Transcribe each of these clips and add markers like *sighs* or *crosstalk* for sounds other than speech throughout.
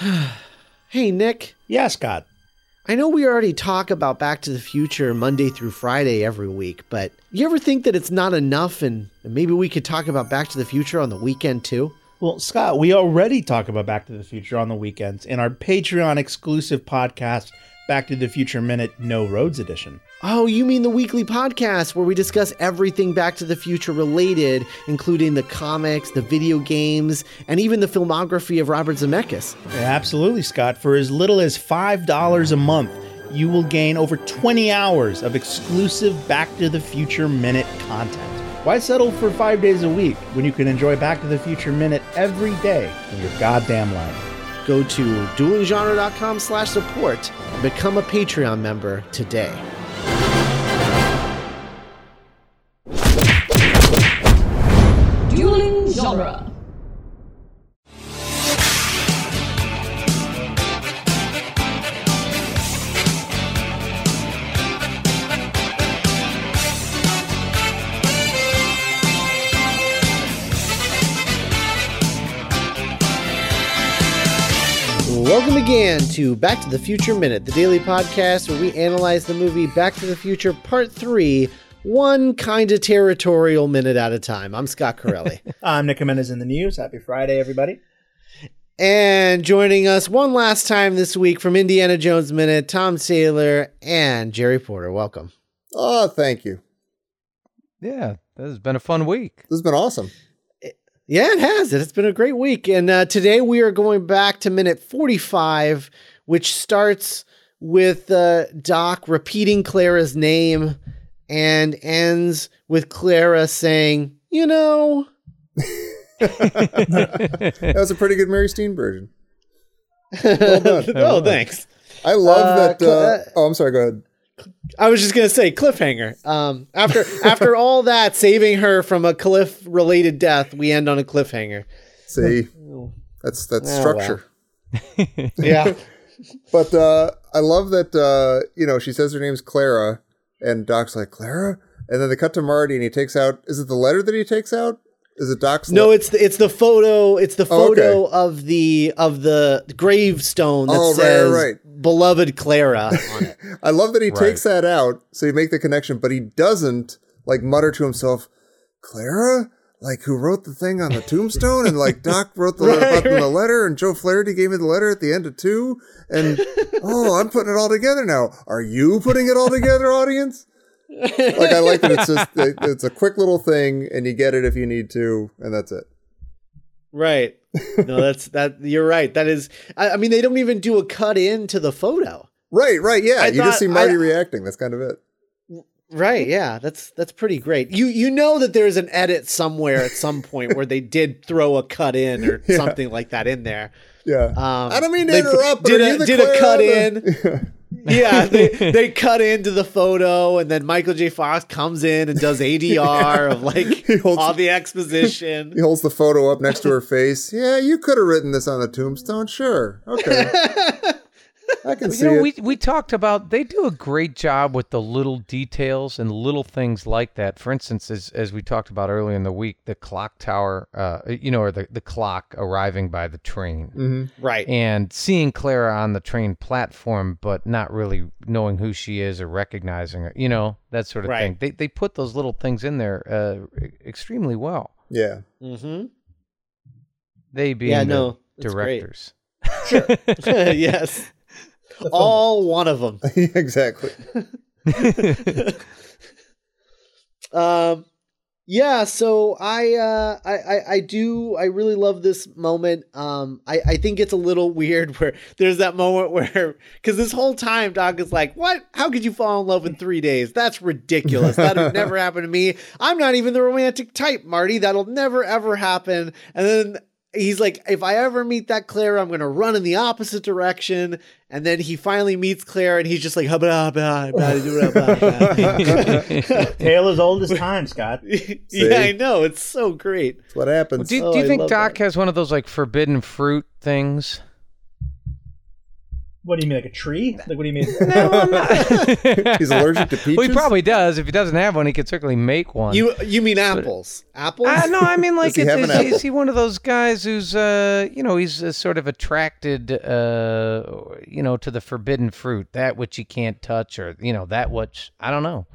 *sighs* Hey, Nick. Yeah, Scott. I know we already talk about Back to the Future Monday through Friday every week, but you ever think that it's not enough and maybe we could talk about Back to the Future on the weekend too? Well, Scott, we already talk about Back to the Future on the weekends in our Patreon exclusive podcast, Back to the Future Minute No Roads Edition. Oh, you mean the weekly podcast where we discuss everything Back to the Future related, including the comics, the video games, and even the filmography of Robert Zemeckis. Yeah, absolutely, Scott. For as little as $5 a month, you will gain over 20 hours of exclusive Back to the Future Minute content. Why settle for five days a week when you can enjoy Back to the Future Minute every day in your goddamn life? Go to duelinggenre.com slash support and become a Patreon member today. Dueling Genre. Welcome again to Back to the Future Minute, the daily podcast where we analyze the movie Back to the Future Part 3, one kind of territorial minute at a time. I'm Scott Corelli. *laughs* I'm Nick Jimenez in the news. Happy Friday, everybody. and joining us one last time this week from Indiana Jones Minute, Tom Saylor and Jerry Porter. Welcome. Oh, thank you. Yeah, this has been a fun week. This has been awesome. Yeah, it has. It's been a great week. And uh, today we are going back to minute 45, which starts with uh, Doc repeating Clara's name and ends with Clara saying, you know, That was a pretty good Mary Steenburgen. *laughs* Well done. oh, thanks. I love Uh, that. Uh, oh, I'm sorry. Go ahead. I was just gonna say cliffhanger. Um, after *laughs* after all that, saving her from a cliff related death, we end on a cliffhanger. See, *laughs* that's that's Oh, structure. *laughs* Yeah, But uh, I love that. Uh, you know, she says her name's Clara, and Doc's like Clara, and then they cut to Marty, and he takes out. Is it the letter that he takes out? Is it Doc's? no, le- it's the, it's the photo. It's the Oh, okay. photo of the of the gravestone that Oh, right, right, says right. "Beloved Clara" on *laughs* it. I love that he Right. takes that out, so you make the connection, but he doesn't like mutter to himself, Clara, like who wrote the thing on the tombstone, and like Doc wrote the *laughs* letter, about the letter, and Joe Flaherty gave me the letter at the end of two, and *laughs* oh, I'm putting it all together now. Are you putting it all together, audience? Like I like that it's just *laughs* it's a quick little thing, and you get it if you need to, and that's it. Right. *laughs* No, that's that. You're right. That is. I, I mean, they don't even do a cut into the photo. Right, right, yeah. I you thought- just see Marty I- reacting. That's kind of it. Right. Yeah. That's that's pretty great. You you know that there's an edit somewhere at some point where they did throw a cut in or *laughs* Yeah. something like that in there. Yeah. Um, I don't mean to interrupt. but Did a, did a cut in? yeah, *laughs* they they cut into the photo, and then Michael J. Fox comes in and does ADR *laughs* of like *laughs* holds- all the exposition. He holds the photo up next to her face. Yeah, you could have written this on the tombstone. Sure. Okay. I can see You know, it. we we talked about they do a great job with the little details and little things like that. For instance, as as we talked about earlier in the week, the clock tower, uh, you know, or the the clock arriving by the train. Mhm. Right. And seeing Clara on the train platform, but not really knowing who she is or recognizing her, you know, that sort of Right. thing. They they put those little things in there uh, extremely well. Yeah. Mm-hmm. They being Yeah, the no, that's great. directors. *laughs* *laughs* yes. All one of them. *laughs* exactly. *laughs* Um, yeah. So I, uh, I, I, I do. I really love this moment. Um, I, I think it's a little *laughs* weird where there's that moment where, because this whole time Doc is like, "What? How could you fall in love in three days? That's ridiculous. That'll never happen to me. I'm not even the romantic type, Marty. That'll never ever happen." And then. He's like, if I ever meet that Claire, I'm gonna run in the opposite direction. And then he finally meets Claire, and he's just like, blah, blah, blah, blah, blah, blah. Tale as old as *laughs* time, Scott. *laughs* yeah, I know. It's so great. That's what happens. Do, Oh, do you I think Doc that. has one of those like forbidden fruit things? What do you mean, like a tree? Like, what do you mean? *laughs* No, I'm not. *laughs* He's allergic to peaches. Well, he probably does. If he doesn't have one, he could certainly make one. You you mean apples? Apples? Uh, no, I mean *laughs* like he it's, have is, is he one of those guys who's uh you know he's uh, sort of attracted uh you know to the forbidden fruit that which he can't touch or you know that which I don't know.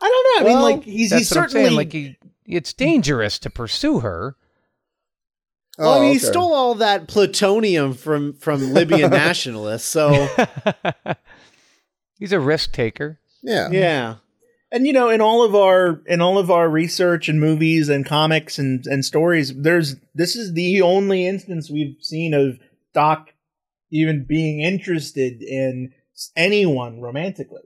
I don't know. I Well, mean, like he's That's he's what I'm certainly saying. Like he, it's dangerous to pursue her. Oh, Well, I mean, he stole all that plutonium from from Libyan *laughs* nationalists. So *laughs* He's a risk taker. Yeah. yeah, and you know in all of our in all of our research and movies and comics and and stories there's this is the only instance we've seen of doc even being interested in anyone romantically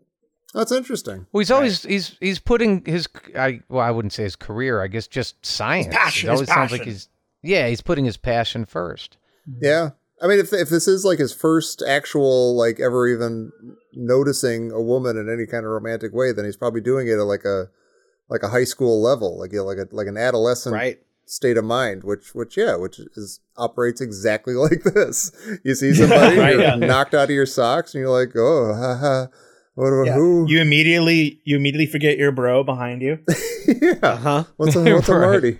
That's interesting. Well, he's always he's he's putting his I well I wouldn't say his career I guess just science. passion, It his always sounds like he's yeah he's putting his passion first. Yeah. I mean, if if this is like his first actual like ever even noticing a woman in any kind of romantic way, then he's probably doing it at like a like a high school level, like you know, like a like an adolescent right. state of mind, which which yeah, which is operates exactly *laughs* like this. You see *laughs* somebody, Right, you're yeah. knocked out of your socks, and you're like, oh, ha, ha, what, do- Yeah. who? you immediately you immediately forget your bro behind you *laughs* yeah. Uh huh. What's a what's a Marty?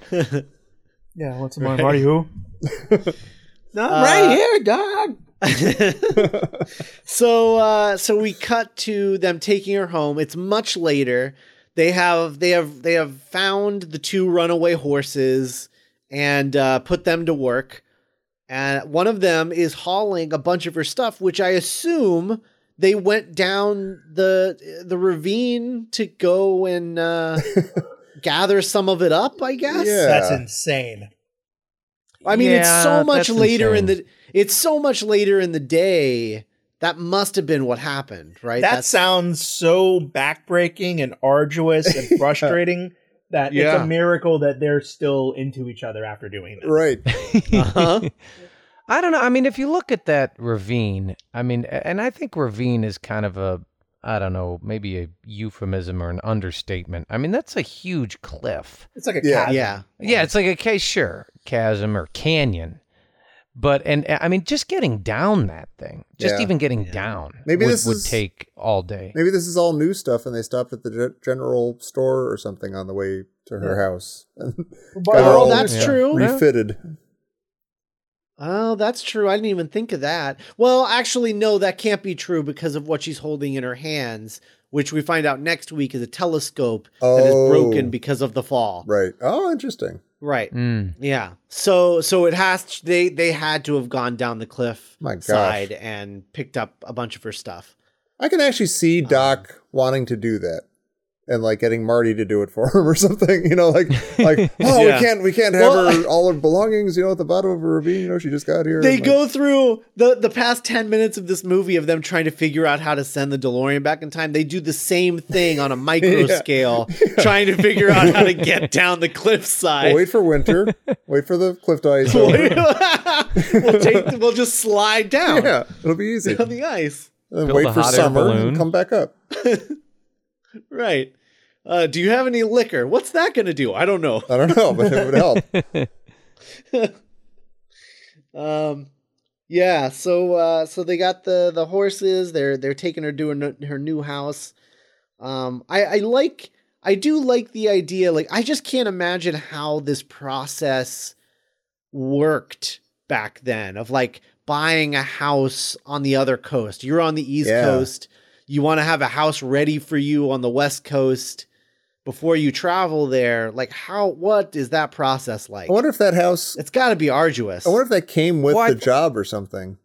Yeah what's the right. Marty who no Uh, right here dog. *laughs* So uh so we cut to them taking her home. It's much later. They have they have they have found the two runaway horses and uh put them to work. And one of them is hauling a bunch of her stuff which i assume they went down the the ravine to go and uh *laughs* gather some of it up i guess Yeah. that's insane I mean, it's so much that's later in the it's so much later in the day. That must have been what happened, right? that That's- sounds so backbreaking and arduous and *laughs* frustrating that it's a miracle that they're still into each other after doing that. right. *laughs* Uh-huh. I don't know. I mean, if you look at that ravine, I mean, and I think ravine is kind of a, I don't know, maybe a euphemism or an understatement. I mean, that's a huge cliff. It's like a Yeah. chasm. yeah. Yeah, it's like a case, sure, chasm or canyon. But, and I mean, just getting down that thing, just Yeah. even getting down Maybe would, this would is- take all day. Maybe this is all new stuff, and they stopped at the general store or something on the way to her house. But- Oh, that's true. Refitted. Oh, that's true. I didn't even think of that. Well, actually, no, that can't be true because of what she's holding in her hands, which we find out next week is a telescope that is Oh. broken because of the fall. Right. Oh, interesting. Right. Mm. Yeah. So so it has they they had to have gone down the cliff My gosh. side and picked up a bunch of her stuff. I can actually see Um, Doc wanting to do that. And like getting Marty to do it for *laughs* him or something, you know, like like *laughs* oh Yeah. we can't we can't have Well, her all her belongings, you know, at the bottom of a ravine, you know, she just got here. They and, like- go through the the past 10 minutes of this movie of them trying to figure out how to send the DeLorean back in time. They do the same thing on a *laughs* micro Yeah. scale trying to figure out how to get down the cliffside. Well, wait for winter, wait for the cliff to ice over. we'll take we'll just slide down Yeah, it'll be easy. on the ice. And Build wait for summer balloon. and come back up. Right. Uh, do you have any liquor? What's that going to do? I don't know. I don't know, but it would help. *laughs* *laughs* Um, yeah. So uh, so they got the the horses. They're they're taking her to her, her new house. Um, I I like I do like the idea. Like I just can't imagine how this process worked back then. Of like buying a house on the other coast. You're on the east Yeah. coast. You want to have a house ready for you on the west coast before you travel there. Like how? What is that process like? I wonder if that house. It's got to be arduous. I wonder if that came with Well, the th- job or something.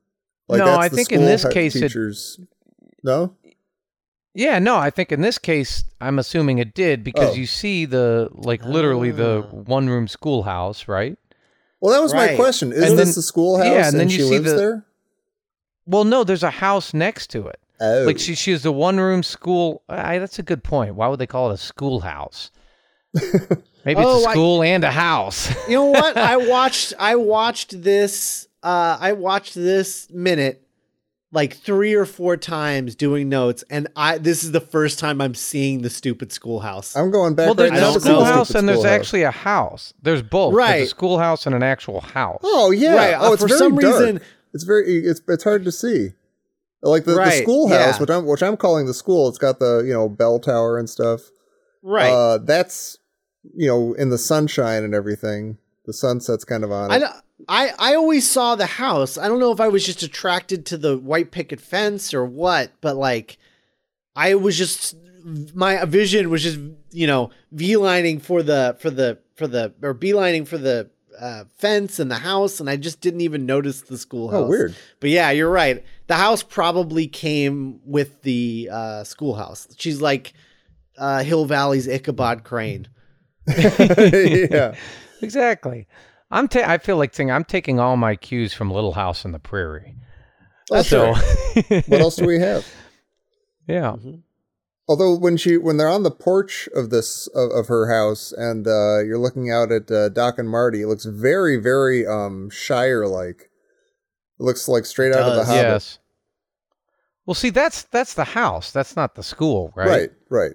Like No, that's I the think in this he- case it- No. Yeah, no, I think in this case, I'm assuming it did because Oh. you see the like literally the Ah. one room schoolhouse, right? Well, that was my question. Is And this then- the schoolhouse? yeah, and and then she you see lives the- there. Well, no, there's a house next to it. Oh, Like she she has the one room school. I, that's a good point. Why would they call it a schoolhouse? *laughs* Maybe it's a a I- school and a house. *laughs* you know what? I *laughs* watched I watched this uh I watched this minute like three or four times doing notes and I this is the first time I'm seeing the stupid schoolhouse. I'm going back well, there's I now. a don't to the know. schoolhouse and there's schoolhouse. actually a house. There's both. There's Right. a schoolhouse and an actual house. Oh yeah. Right, uh, Oh, it's for very some dark. reason- It's very. It's it's hard to see. Like the, the schoolhouse, yeah. which I'm which I'm calling the school. It's got the you know bell tower and stuff. Right. Uh, that's you know in the sunshine and everything. The sunset's kind of on I, it. don't- I I always saw the house. I don't know if I was just attracted to the white picket fence or what, but like I was just my vision was just you know v-lining for the for the for the or b lining for the uh, fence and the house, and I just didn't even notice the schoolhouse. Oh, weird. But yeah, you're right. The house probably came with the uh, schoolhouse. She's like uh, Hill Valley's Ichabod Crane. *laughs* yeah. *laughs* Exactly. I'm. Ta- I feel like saying I'm taking all my cues from Little House on the Prairie. Oh, So, sure. what else do we have? *laughs* yeah. Although when she when they're on the porch of this of, of her house and uh, you're looking out at uh, Doc and Marty, it looks very very um Shire like. It looks like straight out of the does, Hobbit. Yes. Well, see, that's that's the house. That's not the school, right? Right. Right.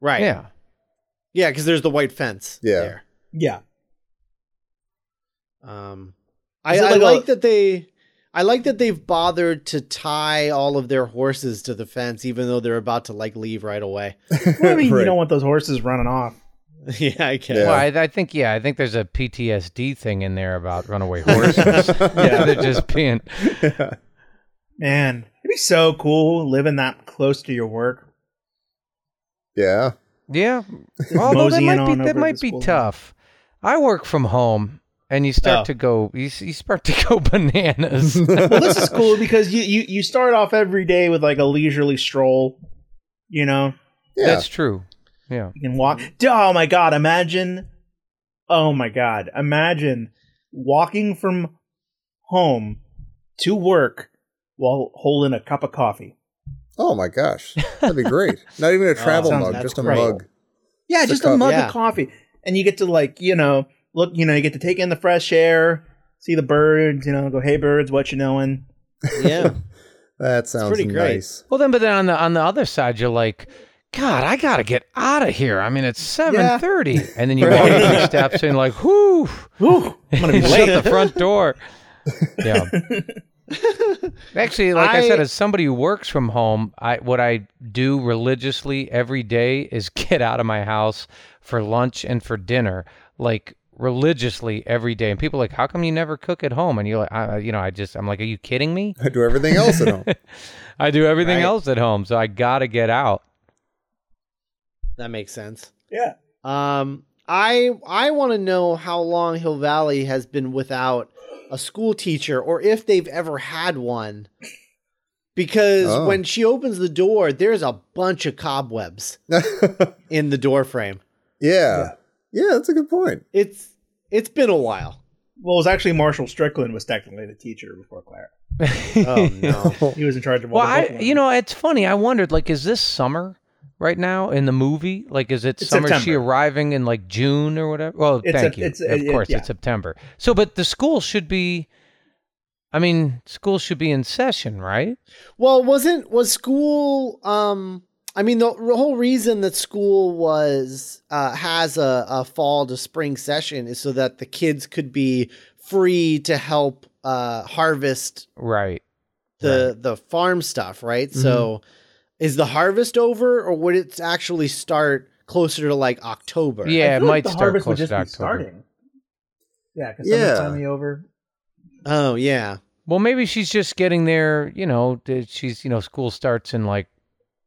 Right. Yeah. Yeah, because there's the white fence. Yeah. There. Yeah. Um, I, Is it I like a- like that they. I like that they've bothered to tie all of their horses to the fence, even though they're about to like leave right away. *laughs* Well, I mean, you don't want those horses running off. *laughs* yeah, I can. Yeah. Well, I, I think yeah, I think there's a PTSD thing in there about runaway horses. *laughs* yeah, they're just being. Man, it'd be so cool living that close to your work. Yeah. Yeah. Although that might be that might be school. tough. I work from home, and you start Oh. to go. You, you start to *laughs* go bananas. *laughs* Well, this is cool *laughs* because you, you you start off every day with like a leisurely stroll. You know, Yeah. That's true. Yeah. you can walk. Oh my god! Imagine. Oh my god! Imagine walking from home to work while holding a cup of coffee. oh my gosh. That'd be great. Not even a travel sounds- mug, just a great. mug. Yeah, Just just a a mug Yeah. of coffee, and you get to like you know look. You know, you get to take in the fresh air, see the birds. You know, go hey birds, what you knowing? Yeah. *laughs* That sounds pretty great. nice. Well, then, but then on the on the other side, you're like, God, I gotta get out of here. I mean, it's seven thirty, *laughs* and then you walk a few steps and like, whoo, *laughs* Whew, I'm gonna be shut late. the front door. Yeah. Actually, like I, said, as somebody who works from home, I what I do religiously every day is get out of my house for lunch and for dinner, like religiously every day. And people are like, "How come you never cook at home?" And you're like, I, you know, I just, I'm like, "Are you kidding me?" I do everything else at home. *laughs* I do everything Right. else at home, so I gotta get out. that makes sense. yeah. Um, I I want to know how long Hill Valley has been without a school teacher, or if they've ever had one. Because Oh. when she opens the door, there's a bunch of cobwebs *laughs* in the door frame. yeah. Yeah, that's a good point. It's it's been a while. Well, it was actually Marshall Strickland was technically the teacher before Clara. *laughs* Oh no. *laughs* He was in charge of all Well, the I, you know, it's funny. I wondered, like, is this summer right now in the movie? Like, is it It's summer? Is she arriving in like June or whatever? Well, It's thank a- you. it's of a- course, yeah. it's September. So, but the school should be. I mean, school should be in session, right? Well, wasn't was school? Um, I mean, the, the whole reason that school was uh, has a, a fall to spring session is so that the kids could be free to help uh, harvest Right. the the farm stuff, right? So, is the harvest over, or would it actually start closer to like October? Yeah, I it might like the start harvest would just to be October. starting. Yeah, because Yeah. summer's finally over. Oh yeah. Well, maybe she's just getting there. You know, she's you know, school starts in like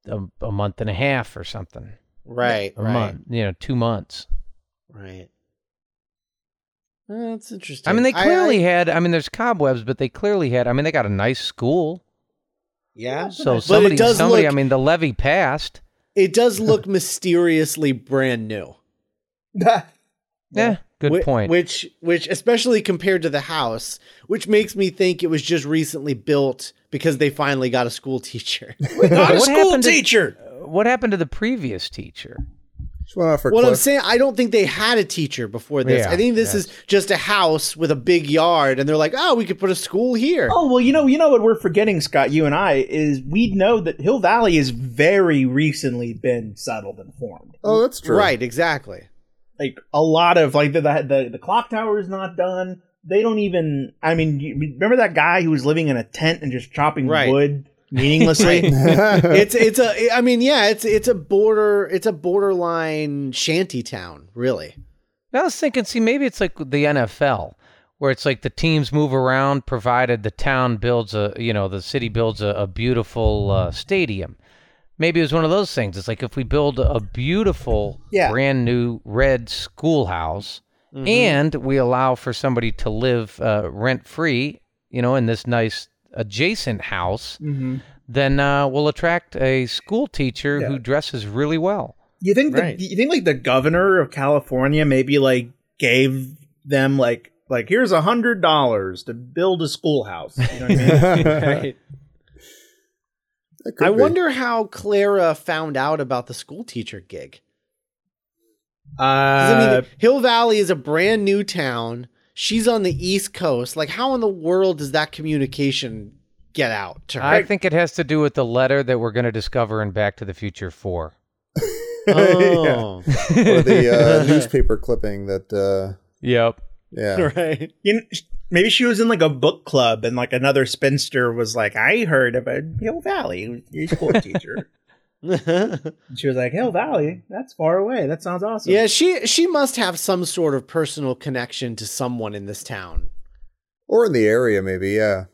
a, a month and a half or something. Right. A right. month, you know, two months. Right. Uh, That's interesting. I mean, they clearly I- had. I mean, there's cobwebs, but they clearly had. I mean, they got a nice school. yeah. So But it somebody, does somebody. look- I mean, the levy passed. It does look *laughs* mysteriously brand new. *laughs* Yeah, good Whi- point. Which, which, especially compared to the house, which makes me think it was just recently built because they finally got a school *laughs* teacher. Not a What school happened to- teacher. what happened to the previous teacher? Just went off for what I'm saying, I don't think they had a teacher before this. Yeah, I think this yes. is just a house with a big yard, and they're like, "Oh, we could put a school here." Oh well, you know, you know what we're forgetting, Scott. You and I is we know that Hill Valley has very recently been settled and formed. Oh, that's true. right, exactly. Like a lot of like the the the, the clock tower is not done. They don't even. I mean, you, remember that guy who was living in a tent and just chopping Right. wood? *laughs* meaninglessly. *laughs* it's it's a I mean yeah it's it's a border it's a borderline shanty town really. I was thinking, see, maybe it's like the NFL, where it's like the teams move around, provided the town builds a, you know, the city builds a, a beautiful uh, stadium. Maybe it was one of those things. It's like if we build a beautiful, Yeah. brand new red schoolhouse, and we allow for somebody to live uh, rent free, you know, in this nice adjacent house, Mm-hmm. then uh, we'll attract a school teacher Yeah. who dresses really well. You think Right. the, you think like the governor of California maybe like gave them like like here's a hundred dollars to build a schoolhouse. You know what I mean? *laughs* *laughs* Right. That could I be. wonder how Clara found out about the school teacher gig. 'Cause, I Uh, mean, Hill Valley is a brand new town. She's on the East Coast. Like, how in the world does that communication get out to her? I think it has to do with the letter that we're going to discover in Back to the Future 4. *laughs* oh, or the uh, *laughs* newspaper clipping that. Uh, Yep. yeah. *laughs* right. you know, sh- maybe she was in like a book club and like another spinster was like, I heard about Hill Valley, your school *laughs* teacher. *laughs* She was like, Hill Valley, that's far away. That sounds awesome. yeah, she she must have some sort of personal connection to someone in this town. Or in the area, maybe. Yeah.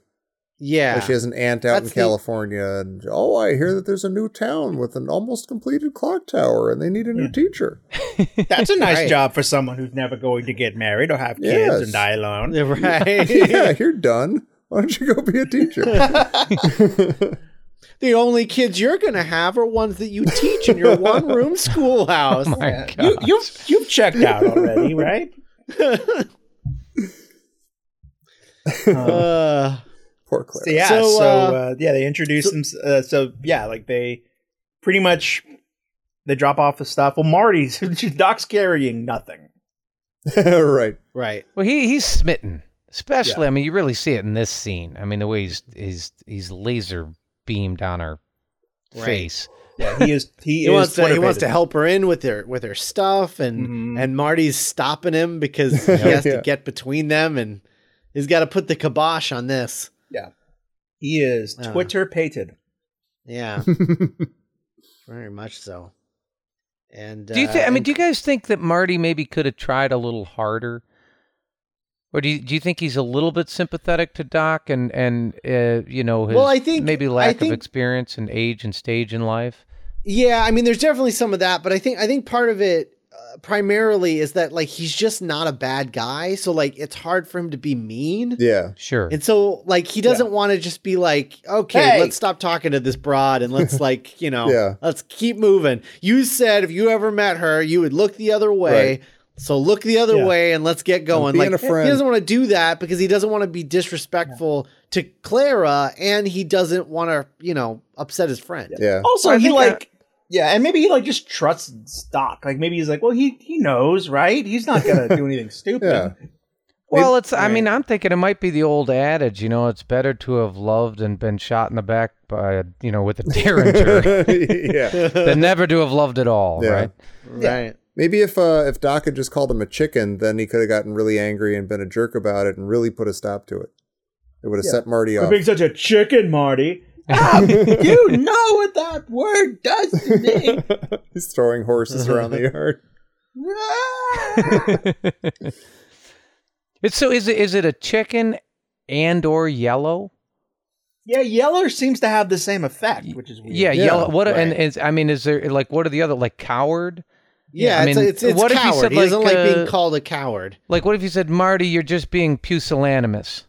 Yeah, Like she has an aunt out in That's the- California, and oh, I hear that there's a new town with an almost completed clock tower, and they need a new teacher. *laughs* That's a *laughs* nice Right. job for someone who's never going to get married or have kids Yes. and die alone. *laughs* right. yeah, you're done. Why don't you go be a teacher? the only kids you're gonna have are ones that you teach in your one room schoolhouse. My Yeah. God. You, you've you've checked out already, right? uh, Poor Claire. So yeah, So, so, uh, uh, yeah, they introduce them. Uh, so yeah, like they pretty much they drop off the stuff. Well, Marty's *laughs* Doc's carrying nothing. *laughs* right. right. Well, he he's smitten. Especially, I mean, you really see it in this scene. I mean, the way he's he's he's laser beamed on her Right. face. Yeah, he is. He, *laughs* He is wants to he wants to help her in with her with her stuff and Mhm. and Marty's stopping him because he has Yeah. to get between them and he's got to put the kibosh on this. He is. Twitter pated. Yeah, *laughs* very much so. And Do you uh, think? I mean, do you guys think that Marty maybe could have tried a little harder? Or do you, do you think he's a little bit sympathetic to Doc and and uh, you know his Well, I think- maybe I lack think- of experience and age and stage in life? Yeah, I mean, there's definitely some of that, but I think I think part of it uh, primarily is that like he's just not a bad guy, so like it's hard for him to be mean. Yeah. Sure. And so, like, he doesn't want to just be like, okay, Hey. let's stop talking to this broad and let's, *laughs* like, you know, Yeah. let's keep moving. You said if you ever met her, you would look the other way. Right. So look the other Yeah. way and let's get going. Like, a friend. he doesn't want to do that because he doesn't want to be disrespectful to Clara and he doesn't want to, you know, upset his friend. Yeah. Also, I he think like yeah, and maybe he like just trusts Doc. Like maybe he's like, well, he he knows, right? He's not gonna do *laughs* anything stupid. Yeah. Well, it's. I mean, I'm thinking it might be the old adage. You know, it's better to have loved and been shot in the back by, you know, with a *laughs* derringer yeah. than never to have loved at all. Yeah. Right. Right. Maybe if uh, if Doc had just called him a chicken, then he could have gotten really angry and been a jerk about it and really put a stop to it. It would have set Marty For off. being such a chicken, Marty. Ah, *laughs* you know what that word does to me. *laughs* He's throwing horses around the yard. It's *laughs* so. Is it is it a chicken and or yellow? yeah, yellow seems to have the same effect, which is weird. Yeah, Yeah, yellow. What and is I mean, is there like what are the other like coward? Yeah, I it's, mean, it's, it's what if he coward. said, he doesn't like, like being uh, called a coward. Like what if you said Marty, you're just being pusillanimous?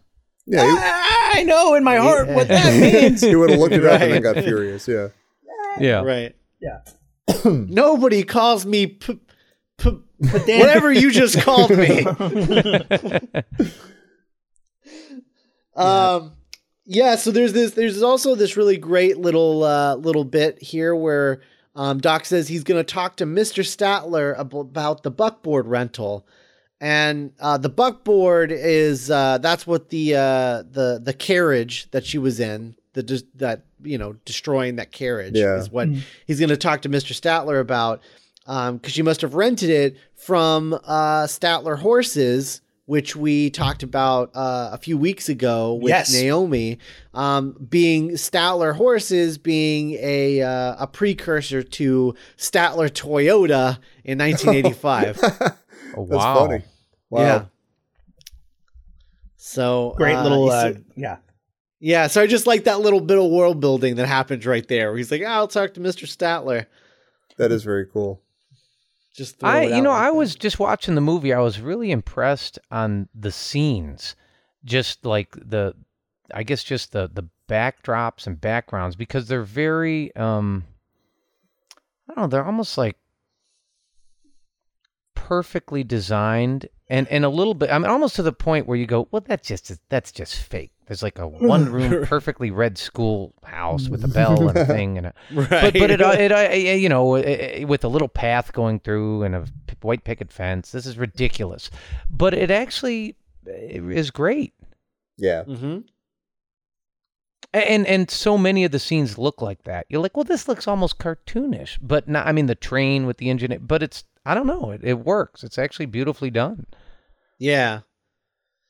Yeah, he, Ah, I know in my heart what that means. *laughs* he would have looked it up and then got furious. Yeah. Yeah. Right. Yeah. *clears throat* Nobody calls me p- p- Dan- whatever you just *laughs* called me. *laughs* um yeah so there's this there's also this really great little uh little bit here where um doc says he's going to talk to mr statler ab- about the buckboard rental and uh the buckboard is uh that's what the uh the the carriage that she was in the dis- that you know destroying that carriage Yeah. is what he's going to talk to mr statler about um because she must have rented it from uh statler horses which we talked about uh, a few weeks ago with Yes. Naomi, um, being Statler horses being a uh, a precursor to Statler Toyota in *laughs* 1985. *laughs* Oh, That's wow. funny. Wow. Yeah. So Great uh, little, uh, so- yeah. yeah. So I just like that little bit of world building that happens right there. Where he's like, "Ah, "I'll talk to Mr. Statler." That is very cool. Just I, you know, like I that. was just watching the movie. I was really impressed on the scenes, just like the, I guess, just the the backdrops and backgrounds because they're very, um, I don't know, they're almost like perfectly designed and and a little bit. I mean, almost to the point where you go, well, that's just that's just fake. There's like a one *laughs* room, perfectly red schoolhouse with a bell and a *laughs* thing and a right. but but it, uh, it uh, you know uh, with a little path going through and a white picket fence. This is ridiculous, but it actually uh, is great. Yeah. Mm hmm And and so many of the scenes look like that. You're like, well, this looks almost cartoonish, but not. I mean, the train with the engine, but it's I don't know. It, it works. It's actually beautifully done. Yeah.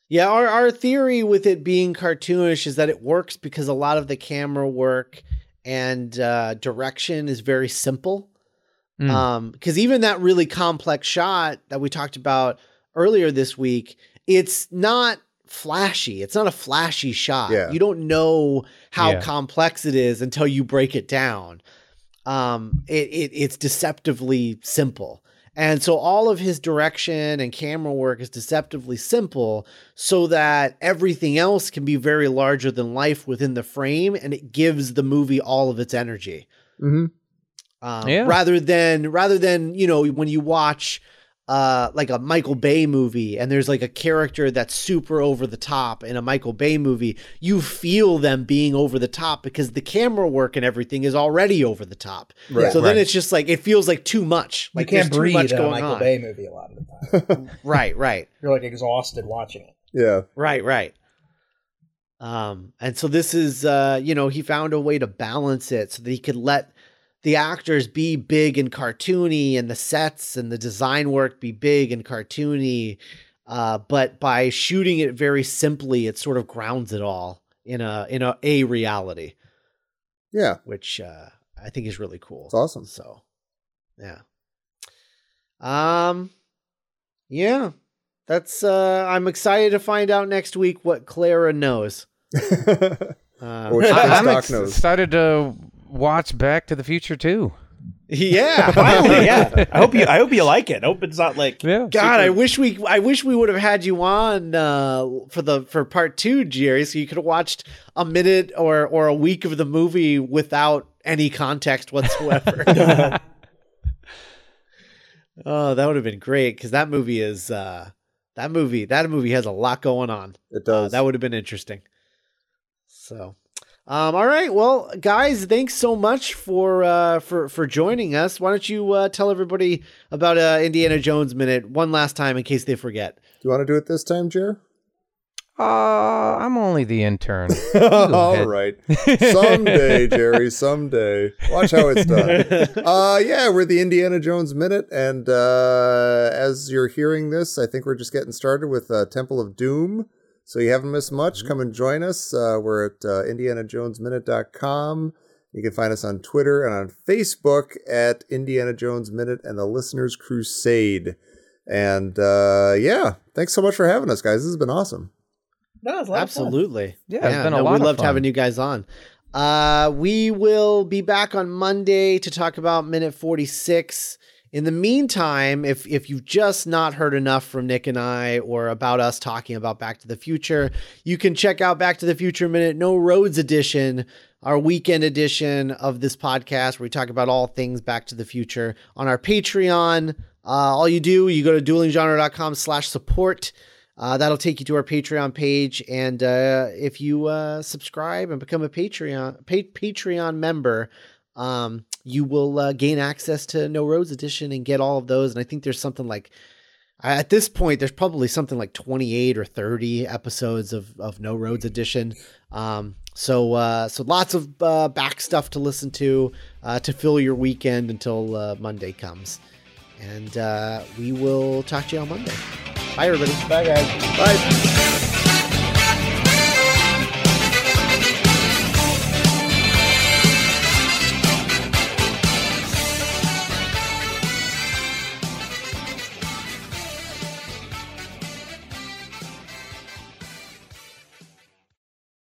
Yeah, our our theory with it being cartoonish is that it works because a lot of the camera work and uh, direction is very simple. Mm. Um, because even that really complex shot that we talked about earlier this week, it's not flashy. It's not a flashy shot. Yeah. You don't know how Yeah. complex it is until you break it down. Um, it, it it's deceptively simple. And so all of his direction and camera work is deceptively simple so that everything else can be very larger than life within the frame and it gives the movie all of its energy hmm um, Yeah. rather than rather than you know when you watch uh like a Michael Bay movie and there's like a character that's super over the top in a Michael Bay movie you feel them being over the top because the camera work and everything is already over the top Right. so then Right. it's just like it feels like too much like you can't there's too breathe much in a going Michael on Bay movie a lot of the time. *laughs* right right You're like exhausted watching it. Yeah. Right, right. Um, and so this is uh, you know, he found a way to balance it so that he could let the actors be big and cartoony and the sets and the design work be big and cartoony. Uh, but by shooting it very simply, it sort of grounds it all in a in a, a reality, Yeah. which uh I think is really cool. It's awesome. So yeah. Um yeah. That's uh I'm excited to find out next week what Clara knows. *laughs* Um, Or she I, I'm ex- knows. excited to watch Back to the Future too. yeah. *laughs* Finally, yeah. I hope you. I hope you like it. I hope it's not like. Yeah. God, I wish we I wish we would have had you on uh, for the for part two, Jerry, so you could have watched a minute or or a week of the movie without any context whatsoever. *laughs* *laughs* oh, that would have been great because that movie is uh, that movie that movie has a lot going on. It Uh, does. that would have been interesting. So, um, all right, well, guys, thanks so much for uh, for for joining us. Why don't you uh, tell everybody about uh, Indiana Jones minute one last time in case they forget? do you want to do it this time, Jer? Uh, I'm only the intern. *laughs* All right, *laughs* Someday, Jerry, someday. Watch how it's done. *laughs* Uh yeah, we're the Indiana Jones minute and uh as you're hearing this, I think we're just getting started with uh, Temple of Doom. So you haven't missed much. Come and join us. Uh, we're at uh, indianajonesminute.com. You can find us on Twitter and on Facebook at Indiana Jones Minute and the Listeners Crusade. And uh yeah, thanks so much for having us, guys. This has been awesome. No, it's a lot of fun. Absolutely. Yeah, it's been a lot We of loved fun. having you guys on. Uh, we will be back on Monday to talk about minute 46. In the meantime, if if you've just not heard enough from Nick and I or about us talking about Back to the Future, you can check out Back to the Future Minute No Roads edition, our weekend edition of this podcast where we talk about all things Back to the Future on our Patreon. Uh, all you do, you go to duelinggenre.com slash support. Uh, that'll take you to our Patreon page, and uh, if you uh, subscribe and become a Patreon pa- Patreon member, um, you will uh, gain access to No Roads Edition and get all of those. And I think there's something like at this point, there's probably something like 28 or 30 episodes of of No Roads Edition. Um, so uh, so lots of uh, back stuff to listen to uh, to fill your weekend until uh, Monday comes. And uh, we will talk to you on Monday. Bye, everybody. Bye, guys. Bye.